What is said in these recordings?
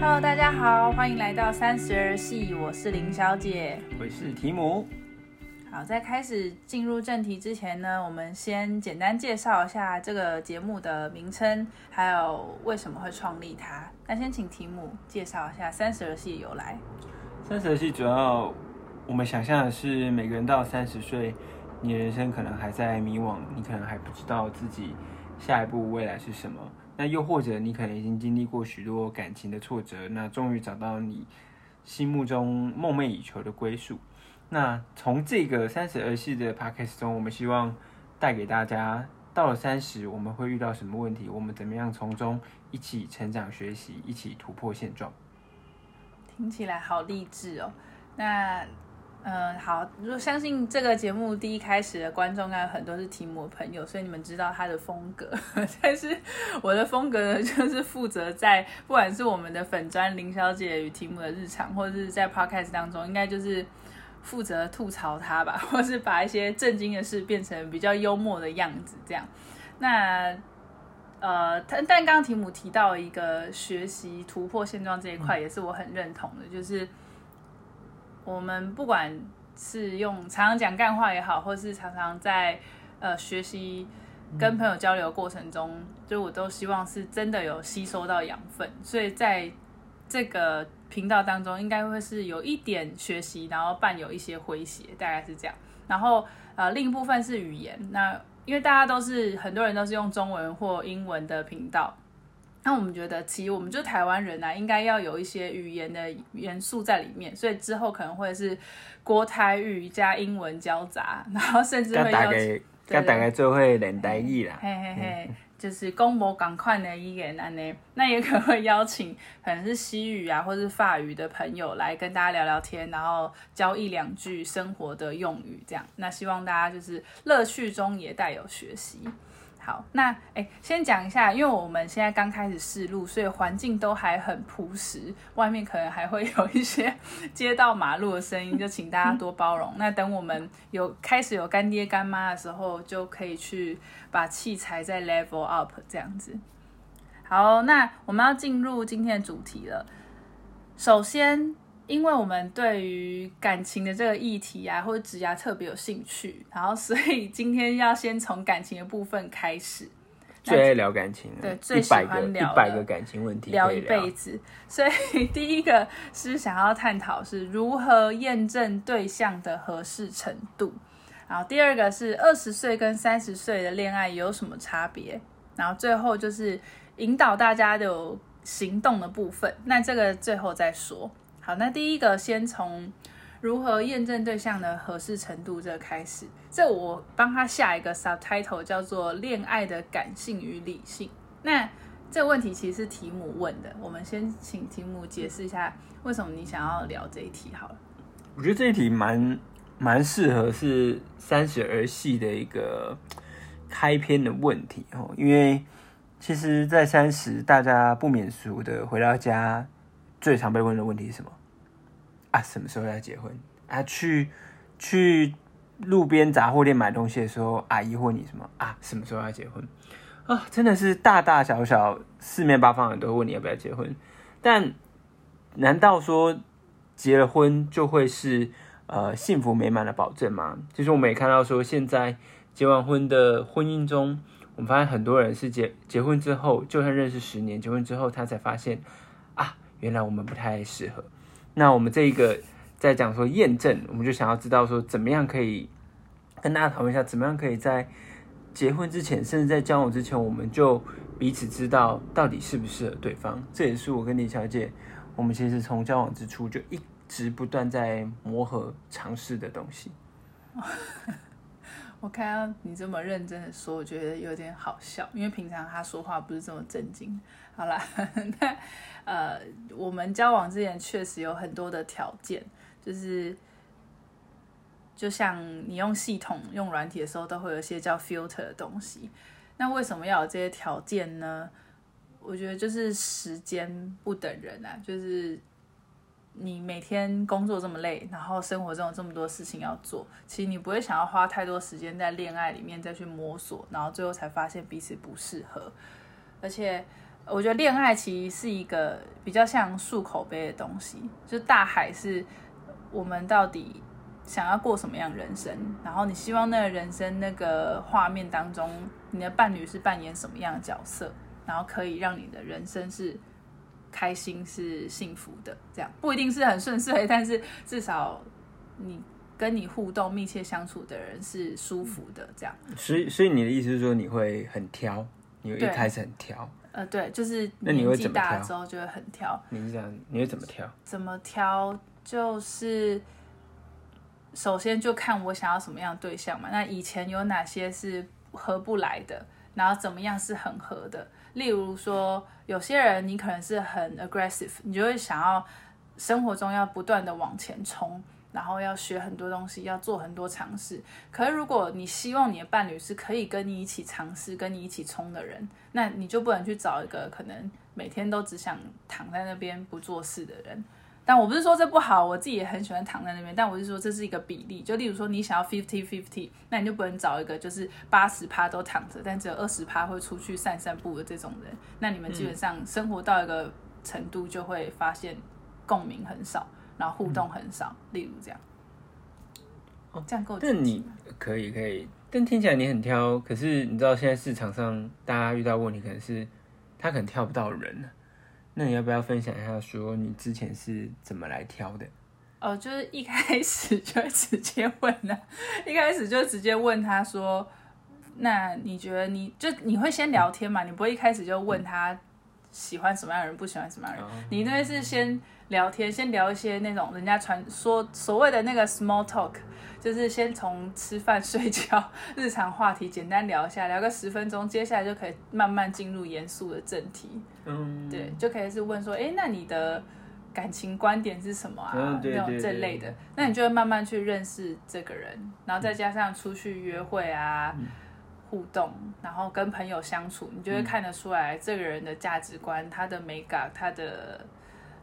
Hello，大家好，欢迎来到三十而戏，我是林小姐。我是提姆。好，在开始进入正题之前呢，我们先简单介绍一下这个节目的名称，还有为什么会创立它。那先请提姆介绍一下三十而戏的由来。三十而戏主要我们想象的是，每个人到三十岁，你的人生可能还在迷惘，你可能还不知道自己下一步未来是什么。那又或者你可能已经经历过许多感情的挫折，那终于找到你心目中梦寐以求的归宿。那从这个三十而戏的 podcast 中，我们希望带给大家，到了三十我们会遇到什么问题，我们怎么样从中一起成长学习，一起突破现状。听起来好励志哦。那嗯，好，如果相信这个节目第一开始的观众，应该很多是提姆的朋友，所以你们知道他的风格。但是我的风格呢，就是负责在不管是我们的粉砖林小姐与提姆的日常，或者是在 podcast 当中，应该就是负责吐槽他吧，或是把一些震惊的事变成比较幽默的样子，这样。那呃，但但刚刚提姆提到一个学习突破现状这一块，也是我很认同的，就是我们不管是用常常讲干话也好，或是常常在呃学习跟朋友交流的过程中，就我都希望是真的有吸收到养分，所以在这个频道当中，应该会是有一点学习，然后伴有一些诙谐，大概是这样。然后呃，另一部分是语言，那因为大家都是很多人都是用中文或英文的频道，那我们觉得其实我们就台湾人啊，应该要有一些语言的元素在里面，所以之后可能会是国台语加英文交杂，然后甚至会邀请大概跟大概做会连带语啦。嘿嘿嘿，就是公模港快的语言安呢，那也可能会邀请可能是西语啊或是法语的朋友来跟大家聊聊天，然后教一两句生活的用语，这样。那希望大家就是乐趣中也带有学习。好，那哎，先讲一下，因为我们现在刚开始试录，所以环境都还很朴实，外面可能还会有一些 街道马路的声音，就请大家多包容。那等我们有开始有干爹干妈的时候，就可以去把器材再 level up 这样子。好，那我们要进入今天的主题了。首先，因为我们对于感情的这个议题啊，或者职涯特别有兴趣，然后所以今天要先从感情的部分开始。最爱聊感情，对最喜欢聊一百个感情问题聊一辈子，所以第一个是想要探讨是如何验证对象的合适程度，然后第二个是二十岁跟三十岁的恋爱有什么差别，然后最后就是引导大家有行动的部分，那这个最后再说。好，那第一个先从如何验证对象的合适程度这开始，这我帮他下一个 subtitle 叫做“恋爱的感性与理性”。那这个问题其实是题目问的，我们先请题目解释一下为什么你想要聊这一题好了。我觉得这一题蛮蛮适合是三十而戏的一个开篇的问题哦，因为其实，在三十，大家不免俗的回到家，最常被问的问题是什么？啊，什么时候要结婚？啊，去去路边杂货店买东西的时候，阿姨问你什么？啊，什么时候要结婚？啊，真的是大大小小四面八方人都问你要不要结婚，但难道说结了婚就会是呃幸福美满的保证吗？其实我们也看到说，现在结完婚的婚姻中，我们发现很多人是结结婚之后，就算认识十年，结婚之后他才发现啊，原来我们不太适合。那我们这一个在讲说验证，我们就想要知道说怎么样可以跟大家讨论一下，怎么样可以在结婚之前，甚至在交往之前，我们就彼此知道到底适不适合对方。这也是我跟李小姐，我们其实从交往之初就一直不断在磨合尝试的东西。我看到你这么认真的说，我觉得有点好笑，因为平常他说话不是这么正经。好啦，那呃，我们交往之前确实有很多的条件，就是就像你用系统、用软体的时候，都会有一些叫 filter 的东西。那为什么要有这些条件呢？我觉得就是时间不等人啊，就是你每天工作这么累，然后生活中有这么多事情要做，其实你不会想要花太多时间在恋爱里面再去摸索，然后最后才发现彼此不适合。而且，我觉得恋爱其实是一个比较像漱口杯的东西，就大海是我们到底想要过什么样人生，然后你希望那个人生那个画面当中，你的伴侣是扮演什么样的角色，然后可以让你的人生是开心、是幸福的，这样不一定是很顺遂，但是至少你跟你互动、密切相处的人是舒服的，这样。所以，所以你的意思是说你会很挑，你会一开始很挑，呃，对，就是年纪大了之后就会很挑。你是这样，你会怎么挑？怎么挑？就是首先就看我想要什么样的对象嘛。那以前有哪些是合不来的，然后怎么样是很合的？例如说，有些人你可能是很 aggressive，你就会想要生活中要不断的往前冲，然后要学很多东西，要做很多尝试。可是如果你希望你的伴侣是可以跟你一起尝试、跟你一起冲的人，那你就不能去找一个可能每天都只想躺在那边不做事的人。但我不是说这不好，我自己也很喜欢躺在那边。但我是说这是一个比例，就例如说你想要 fifty fifty，那你就不能找一个就是八十趴都躺着，但只有二十趴会出去散散步的这种人。那你们基本上生活到一个程度，就会发现共鸣很少，然后互动很少。例如这样，哦，这样够但你可以可以，但听起来你很挑。可是你知道现在市场上大家遇到问题可能是他可能挑不到人了。那你要不要分享一下，说你之前是怎么来挑的？哦，就是一开始就会直接问了，一开始就直接问他说：“那你觉得你就你会先聊天嘛？你不会一开始就问他喜欢什么样的人，不喜欢什么样的人？你那是先聊天，先聊一些那种人家传说所谓的那个 small talk，就是先从吃饭、睡觉、日常话题简单聊一下，聊个十分钟，接下来就可以慢慢进入严肃的正题。嗯，对，就可以是问说，哎，那你的感情观点是什么啊？嗯对那种对对这类的，那你就会慢慢去认识这个人，然后再加上出去约会啊、嗯互动，然后跟朋友相处，你就会看得出来这个人的价值观、他的美感、他的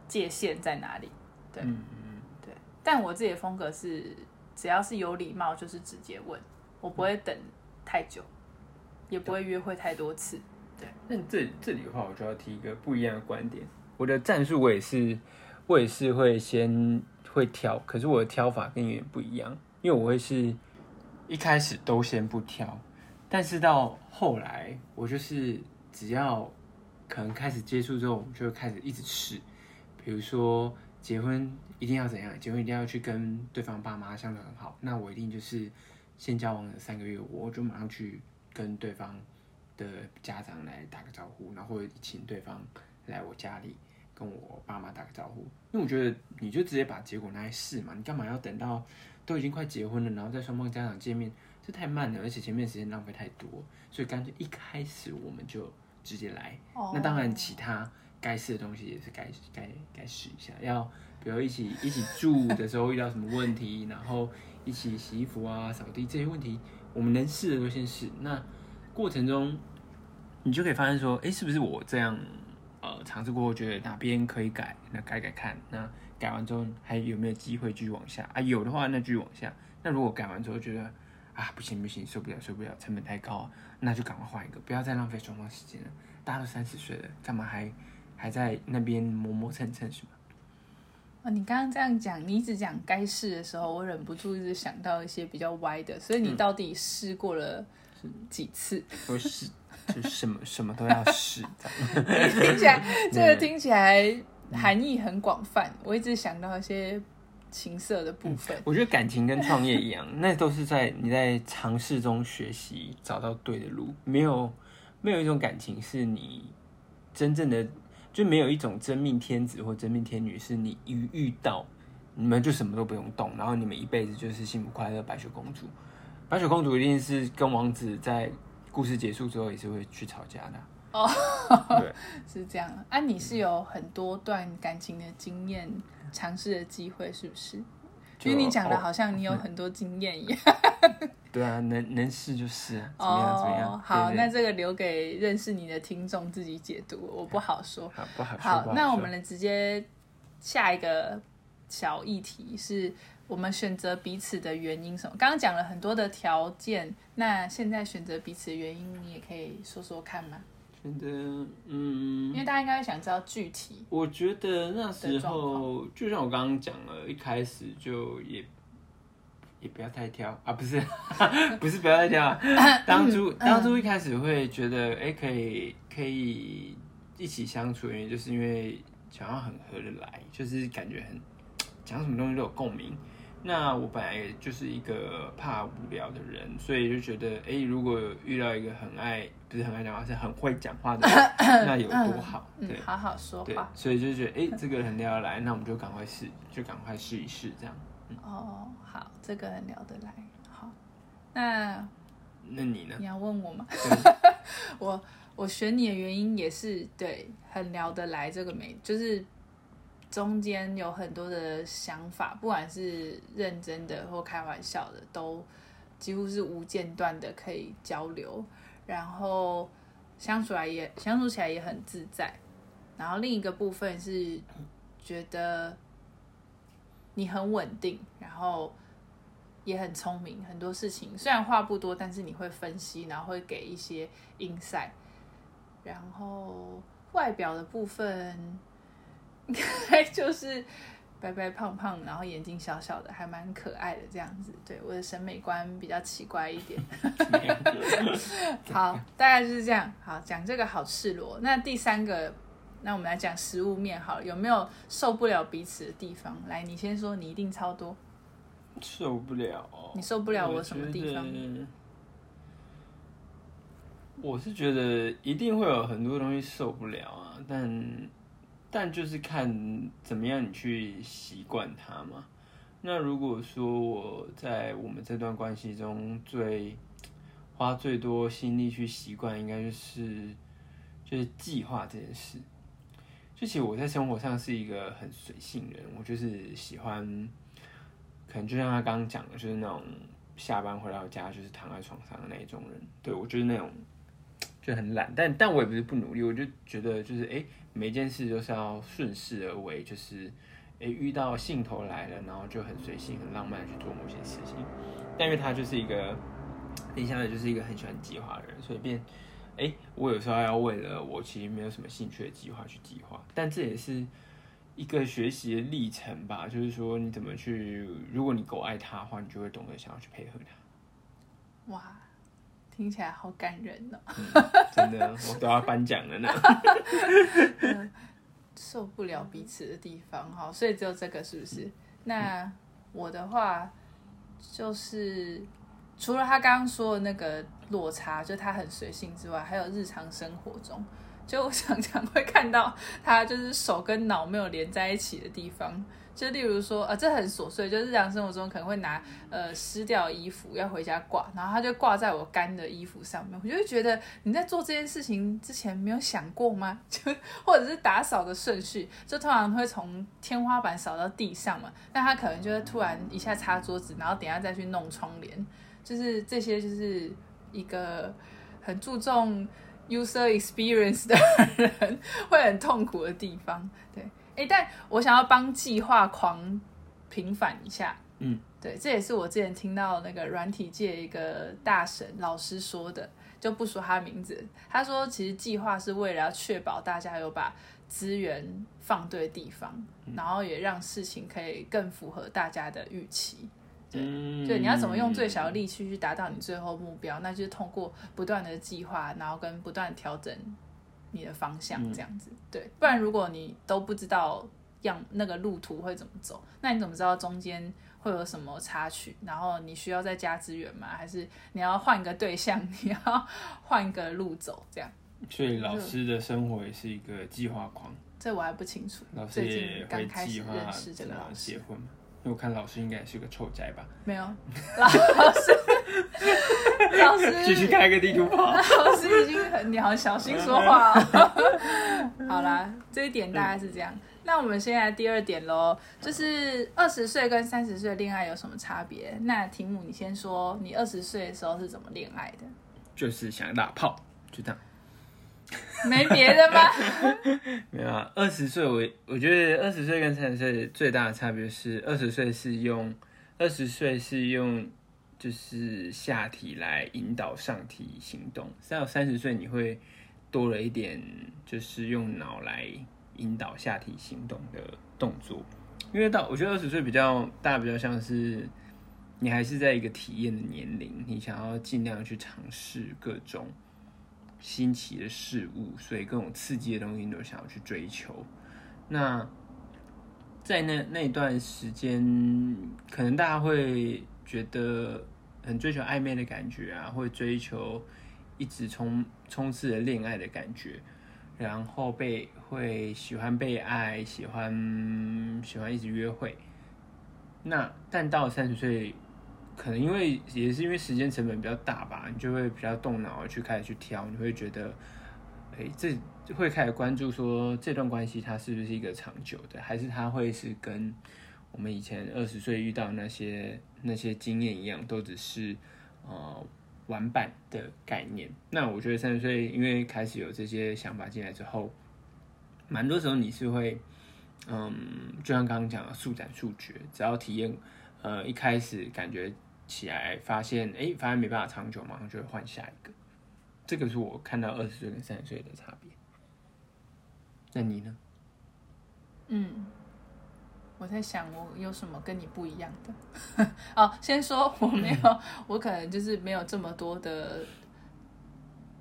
界限在哪里。对，嗯嗯对。但我自己的风格是，只要是有礼貌，就是直接问，我不会等太久，也不会约会太多次。对那这这里的话，我就要提一个不一样的观点。我的战术我也是，我也是会先会挑，可是我的挑法跟你不一样，因为我会是一开始都先不挑，但是到后来我就是只要可能开始接触之后，我们就会开始一直试，比如说结婚一定要怎样，结婚一定要去跟对方爸妈相处很好，那我一定就是先交往了三个月，我就马上去跟对方的家长来打个招呼，然后请对方来我家里跟我爸妈打个招呼，因为我觉得你就直接把结果拿来试嘛，你干嘛要等到都已经快结婚了，然后在双方家长见面，这太慢了，而且前面时间浪费太多，所以干脆一开始我们就直接来。那当然，其他该试的东西也是该该该试一下，要比如一起一起住的时候遇到什么问题，然后一起洗衣服啊、扫地这些问题，我们能试的都先试。那过程中，你就可以发现说，哎，是不是我这样呃尝试过后，觉得哪边可以改，那改改看。那改完之后还有没有机会继续往下啊？有的话，那继续往下。那如果改完之后觉得啊不行不行，受不了受不了，成本太高，那就赶快换一个，不要再浪费双方时间了。大家都三十岁了，干嘛还还在那边磨磨蹭蹭是吗？哦，你刚刚这样讲，你一直讲该试的时候，我忍不住一直想到一些比较歪的，所以你到底试过了几次？我是就什么什么都要试，听起来这个听起来含义很广泛，我一直想到一些情色的部分。我觉得感情跟创业一样，那都是在你在尝试中学习，找到对的路。没有没有一种感情是你真正的，就没有一种真命天子或真命天女是你一遇到，你们就什么都不用动，然后你们一辈子就是幸福快乐白雪公主。白雪公主一定是跟王子在故事结束之后也是会去吵架的。哦，对，是这样啊？你是有很多段感情的经验、尝试的机会，是不是？就因为你讲的哦好像你有 很多经验一样。对啊，能能试就试啊，怎么样怎么样？哦，好，那这个留给认识你的听众自己解读，我不好说。好不好说？好那我们直接下一个小议题是我们选择彼此的原因什么？刚刚讲了很多的条件，那现在选择彼此的原因，你也可以说说看吗？觉得，嗯，因为大家应该会想知道具体。我觉得那时候，就像我刚刚讲了，一开始就也也不要太挑啊，不是 不是不要太挑啊。当初当初一开始会觉得，哎、可以可以一起相处，原因就是因为想要很合得来，就是感觉很讲什么东西都有共鸣。那我本来就是一个怕无聊的人，所以就觉得，哎、如果遇到一个很爱，不是很爱讲话，是很会讲话的人，那有多好？对，嗯好好说对话。，所以就觉得，哎、这个很聊得来，那我们就赶快试，就赶快试一试，这样。哦，好，这个很聊得来。好，那那你呢？你要问我吗？我我选你的原因也是对，很聊得来。这个没就是中间有很多的想法，不管是认真的或开玩笑的，都几乎是无间断的可以交流，然后相处来也相处起来也很自在。然后另一个部分是觉得你很稳定，然后也很聪明，很多事情虽然话不多，但是你会分析，然后会给一些 insight。然后外表的部分，应该就是白白胖胖，然后眼睛小小的，还蛮可爱的这样子。对我的审美观比较奇怪一点。好，大概就是这样。好，讲这个好赤裸。那第三个，那我们来讲食物面好了，有没有受不了彼此的地方？来，你先说，你一定超多。受不了、哦。你受不了我什么地方我是觉得一定会有很多东西受不了啊，但但就是看怎么样你去习惯它嘛。那如果说我在我们这段关系中最花最多心力去习惯，应该就是就是计划这件事。就其实我在生活上是一个很随性人，我就是喜欢，可能就像他刚刚讲的，就是那种下班回到家就是躺在床上的那一种人。对我就是那种就很懒，但但我也不是不努力，我就觉得就是哎、诶每件事都是要顺势而为，就是哎、诶遇到兴头来了，然后就很随性、很浪漫去做某些事情。但因为他就是一个，林相的就是一个很喜欢计划的人，所以变。哎，我有时候要为了我其实没有什么兴趣的计划去计划，但这也是一个学习的历程吧。就是说，你怎么去，如果你够爱他的话，你就会懂得想要去配合他。哇，听起来好感人哦。真的，我都要颁奖了呢。受不了彼此的地方，哈，所以只有这个是不是？那我的话就是除了他刚刚说的那个落差，就他很随性之外，还有日常生活中，就我常常会看到他就是手跟脑没有连在一起的地方。就例如说，呃，这很琐碎，就日常生活中可能会拿呃湿掉衣服要回家挂，然后他就挂在我干的衣服上面，我就会觉得你在做这件事情之前没有想过吗？就或者是打扫的顺序，就通常会从天花板扫到地上嘛，那他可能就会突然一下擦桌子，然后等下再去弄窗帘，就是这些就是一个很注重 user experience 的人 会很痛苦的地方。对，哎，但我想要帮计划狂平反一下。嗯，对，这也是我之前听到那个软体界一个大神老师说的，就不说他名字。他说，其实计划是为了要确保大家有把资源放对地方，然后也让事情可以更符合大家的预期。嗯，对，你要怎么用最小的力气去达到你最后目标？那就是通过不断的计划，然后跟不断调整你的方向，这样子。对，不然如果你都不知道样那个路途会怎么走，那你怎么知道中间会有什么插曲？然后你需要再加资源吗？还是你要换一个对象，你要换一个路走？这样，所以老师的生活也是一个计划狂，这我还不清楚。老师最也会近刚开始计划认识这怎么个结，婚嘛。因为我看老师应该也是个臭宅吧，没有老师，老师继续开个地图炮。老师已经很，你好小心说话哦。好啦，这一点大概是这样。那我们现在第二点喽，就是二十岁跟三十岁恋爱有什么差别？那题目你先说，你二十岁的时候是怎么恋爱的？就是想打炮，就这样。没别的吗？没有啊，二十岁我我觉得二十岁跟三十岁最大的差别是，二十岁是用二十岁是用就是下体来引导上体行动，到三十岁你会多了一点，就是用脑来引导下体行动的动作。因为到我觉得二十岁比较大，比较像是你还是在一个体验的年龄，你想要尽量去尝试各种新奇的事物，所以各种刺激的东西你都想要去追求。那在那那段时间，可能大家会觉得很追求暧昧的感觉啊，会追求一直冲冲刺的恋爱的感觉，然后被会喜欢被爱，喜欢喜欢一直约会。那但到三十岁，可能因为也是因为时间成本比较大吧，你就会比较动脑去开始去挑，你会觉得，哎，这。会开始关注说这段关系它是不是一个长久的，还是它会是跟我们以前二十岁遇到那些那些经验一样，都只是呃玩伴的概念。那我觉得三十岁因为开始有这些想法进来之后，蛮多时候你是会嗯，就像刚刚讲的速战速决，只要体验呃一开始感觉起来发现哎发现没办法长久，马上就会换下一个。这个是我看到二十岁跟三十岁的差别。那你呢？嗯，我在想我有什么跟你不一样的。哦，先说我没有，我可能就是没有这么多的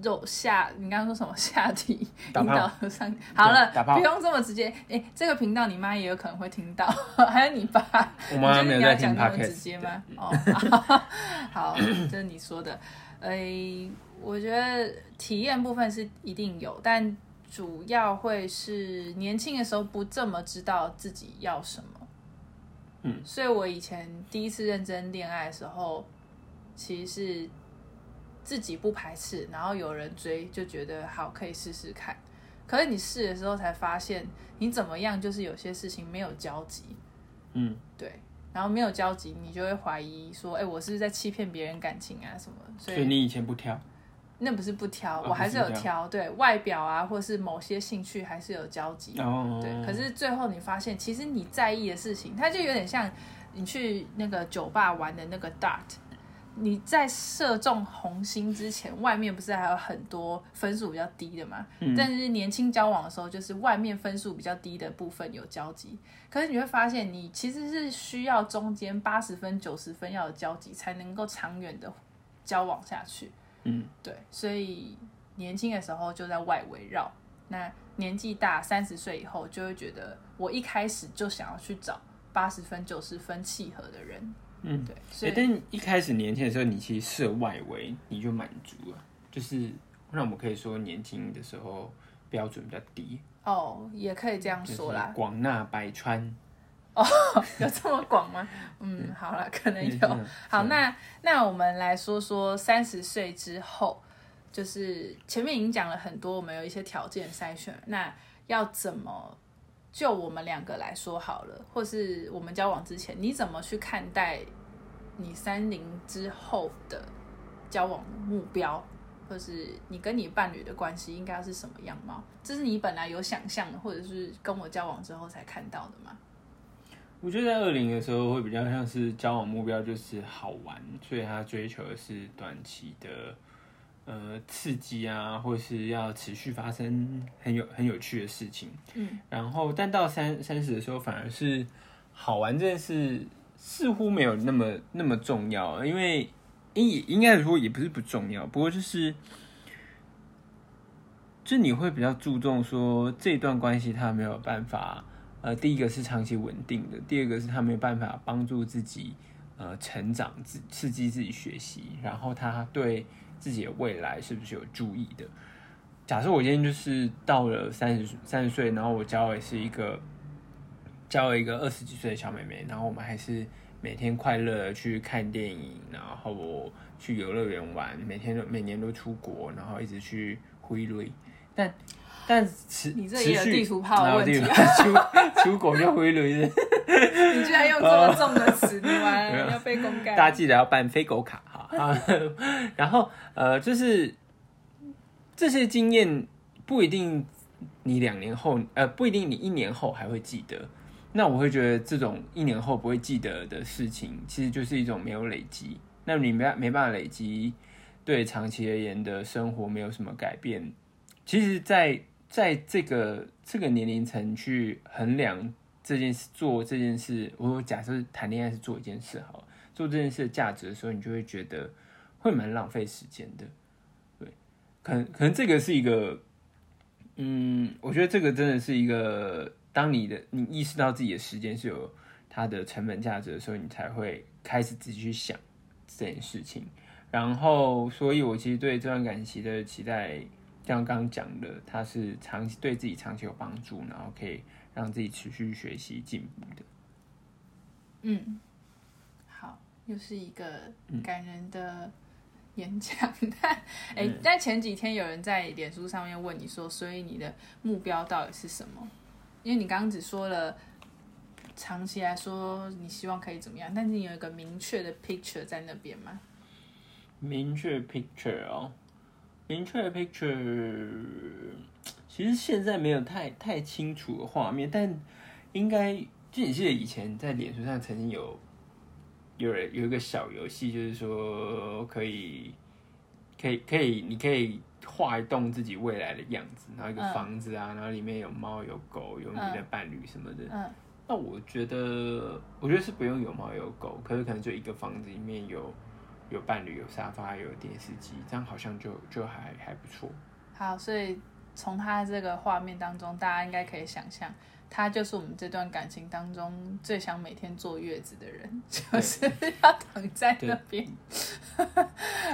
肉下。你刚刚说什么 下体引导上？好了，不用这么直接。哎，这个频道你妈也有可能会听到，还有你爸。我妈没有在听那么直接吗？哦，好，这是你说的。哎，我觉得体验部分是一定有，但。主要会是年轻的时候不这么知道自己要什么，嗯，所以我以前第一次认真恋爱的时候，其实是自己不排斥，然后有人追就觉得好可以试试看。可是你试的时候才发现，你怎么样就是有些事情没有交集，嗯，对，然后没有交集，你就会怀疑说，哎，我是不是在欺骗别人感情啊什么？所以你以前不挑。那不是不挑，我还是有挑，对外表啊，或是某些兴趣还是有交集，哦对。可是最后你发现，其实你在意的事情，它就有点像你去那个酒吧玩的那个 dart，你在射中红心之前，外面不是还有很多分数比较低的嘛？嗯但是年轻交往的时候，就是外面分数比较低的部分有交集，可是你会发现，你其实是需要中间八十分、九十分要有交集，才能够长远的交往下去。嗯，对，所以年轻的时候就在外围绕，那年纪大三十岁以后，就会觉得我一开始就想要去找八十分、九十分契合的人。嗯，对。所以，但一开始年轻的时候，你其实设外围，你就满足了，就是那我们可以说年轻的时候标准比较低。哦，也可以这样说啦。广纳百川。哦，有这么广吗？嗯，好了，可能有。好，那那我们来说说三十岁之后，就是前面已经讲了很多，我们有一些条件筛选，那要怎么就我们两个来说好了，或是我们交往之前，你怎么去看待你三零之后的交往目标，或是你跟你伴侣的关系应该是什么样貌？这是你本来有想象的，或者是跟我交往之后才看到的吗？我觉得在二零的时候会比较像是交往目标就是好玩，所以他追求的是短期的呃刺激啊，或是要持续发生很有很有趣的事情。嗯，然后但到三三十的时候，反而是好玩这件事似乎没有那么那么重要，因为应应该说也不是不重要，不过就是就你会比较注重说这段关系他没有办法。呃，第一个是长期稳定的，第二个是他没有办法帮助自己呃成长，刺刺激自己学习，然后他对自己的未来是不是有注意的？假设我今天就是到了三十三十岁，然后我交的是一个交了一个二十几岁的小妹妹，然后我们还是每天快乐去看电影，然后去游乐园玩，每天都每年都出国，然后一直去挥泪，但。但持你这也有地图炮的问题，出出国就回旅的。你居然用这么重的词，你完要被公开。大家记得要办飞狗卡啊。然后呃，就是这些经验不一定你两年后呃不一定你一年后还会记得。那我会觉得这种一年后不会记得的事情，其实就是一种没有累积。那你没没办法累积，对长期而言的生活没有什么改变。其实在，在这个这个年龄层去衡量这件事、做这件事，我假设谈恋爱是做一件事，好了，做这件事的价值的时候，你就会觉得会蛮浪费时间的。对，可能可能这个是一个，嗯，我觉得这个真的是一个，当你的你意识到自己的时间是有它的成本价值的时候，你才会开始自己去想这件事情。然后，所以我其实对这段感情的期待。像刚刚讲的，它是长期对自己长期有帮助，然后可以让自己持续学习进步的。嗯，又是一个感人的演讲。但哎，但前几天有人在脸书上面问你说，所以你的目标到底是什么？因为你刚刚只说了长期来说你希望可以怎么样，但是你有一个明确的 picture 在那边吗？明确 picture 哦。明确的 picture，其实现在没有太太清楚的画面，但应该就你记得以前在脸书上曾经有有人有一个小游戏，就是说可以可以可以，你可以画一栋自己未来的样子，然后一个房子啊，然后里面有猫有狗有你的伴侣什么的。嗯，那我觉得我觉得是不用有猫有狗，可是可能就一个房子里面有。有伴侣，有沙发，有电视机，这样好像就就还还不错。好，所以从他这个画面当中，大家应该可以想象，他就是我们这段感情当中最想每天坐月子的人，就是要躺在那边，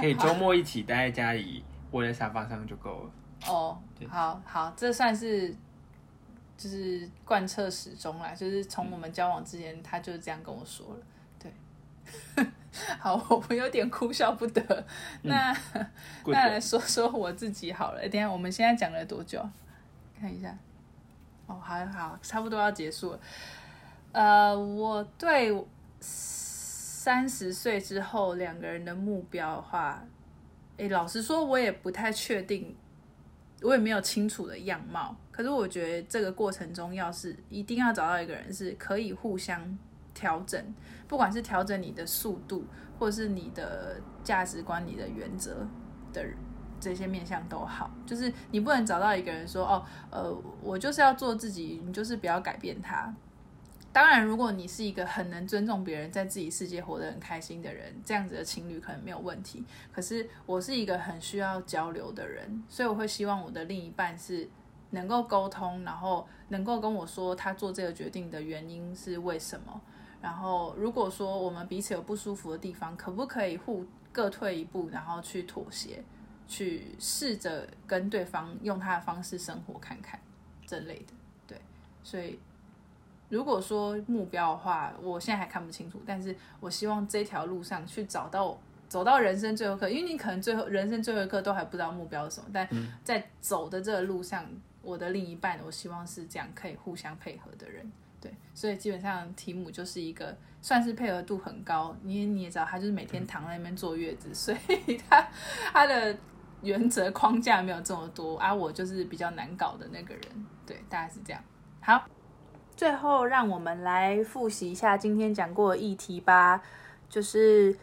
可以周末一起待在家里，窝在沙发上就够了。哦，好好，这算是就是贯彻始终啦，就是从我们交往之前，他就这样跟我说了，对。好，我有点哭笑不得。那 那来说说我自己好了。等下，我们现在讲了多久？看一下。哦，还好，差不多要结束了。呃，我对三十岁之后两个人的目标的话，哎，老实说，我也不太确定，我也没有清楚的样貌。可是我觉得这个过程中，要是一定要找到一个人是可以互相。调整，不管是调整你的速度，或是你的价值观、你的原则的人这些面相都好，就是你不能找到一个人说，哦，呃，我就是要做自己，你就是不要改变他。当然，如果你是一个很能尊重别人，在自己世界活得很开心的人，这样子的情侣可能没有问题。可是我是一个很需要交流的人，所以我会希望我的另一半是能够沟通，然后能够跟我说他做这个决定的原因是为什么。然后，如果说我们彼此有不舒服的地方，可不可以互各退一步，然后去妥协，去试着跟对方用他的方式生活看看，这类的。对，所以如果说目标的话，我现在还看不清楚，但是我希望这条路上去找到走到人生最后刻，因为你可能最后人生最后一刻都还不知道目标是什么，但在走的这个路上，我的另一半，我希望是这样可以互相配合的人。对，所以基本上提姆就是一个算是配合度很高，你你也知道，他就是每天躺在那边坐月子，所以他他的原则框架没有这么多，而我就是比较难搞的那个人，对，大概是这样。好，最后让我们来复习一下今天讲过的议题吧，就是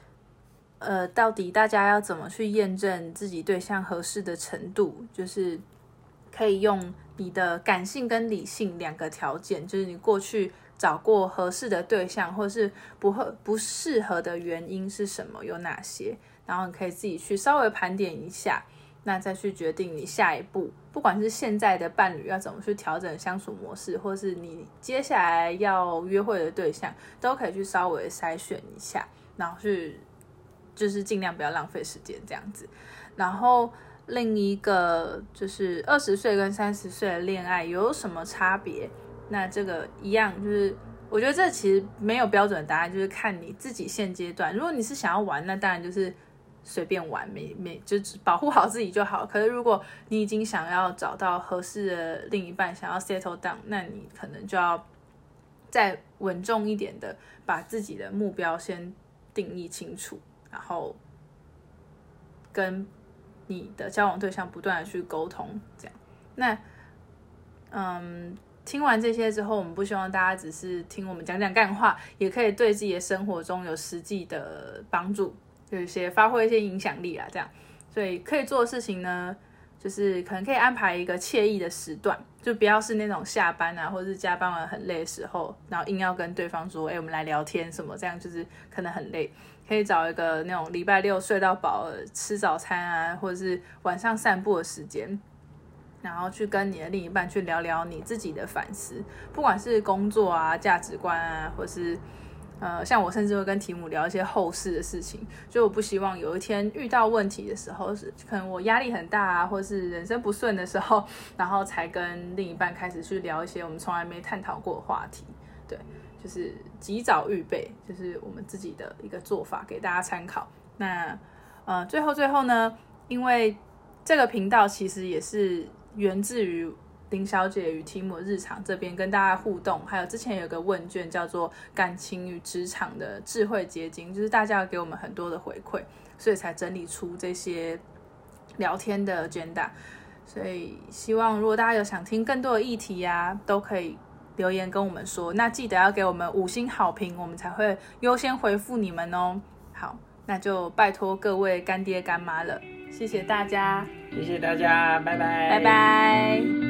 呃，到底大家要怎么去验证自己对象合适的程度，就是可以用。你的感性跟理性两个条件，就是你过去找过合适的对象，或是不合不适合的原因是什么，有哪些？然后你可以自己去稍微盘点一下，那再去决定你下一步，不管是现在的伴侣要怎么去调整相处模式，或是你接下来要约会的对象，都可以去稍微筛选一下，然后去就是尽量不要浪费时间这样子，然后。另一个就是二十岁跟三十岁的恋爱有什么差别？那这个一样，就是我觉得这其实没有标准答案，就是看你自己现阶段。如果你是想要玩，那当然就是随便玩，没没就保护好自己就好。可是如果你已经想要找到合适的另一半，想要 settle down，那你可能就要再稳重一点的，把自己的目标先定义清楚，然后跟。你的交往对象不断的去沟通，这样，那，嗯，听完这些之后，我们不希望大家只是听我们讲讲干话，也可以对自己的生活中有实际的帮助，有一些发挥一些影响力啊，这样，所以可以做的事情呢，就是可能可以安排一个惬意的时段，就不要是那种下班啊，或者是加班完很累的时候，然后硬要跟对方说，哎、我们来聊天什么，这样就是可能很累。可以找一个那种礼拜六睡到饱、吃早餐啊，或者是晚上散步的时间，然后去跟你的另一半去聊聊你自己的反思，不管是工作啊、价值观啊，或是。呃，像我甚至会跟提姆聊一些后事的事情，就我不希望有一天遇到问题的时候，是可能我压力很大啊，或是人生不顺的时候，然后才跟另一半开始去聊一些我们从来没探讨过的话题。对，就是及早预备，就是我们自己的一个做法，给大家参考。那呃，最后最后呢，因为这个频道其实也是源自于。林小姐与提姆日常这边跟大家互动，还有之前有个问卷叫做“感情与职场的智慧结晶”，就是大家给我们很多的回馈，所以才整理出这些聊天的 agenda。所以希望如果大家有想听更多的议题呀、啊，都可以留言跟我们说。那记得要给我们五星好评，我们才会优先回复你们哦。好，那就拜托各位干爹干妈了，谢谢大家，谢谢大家，拜拜，拜拜。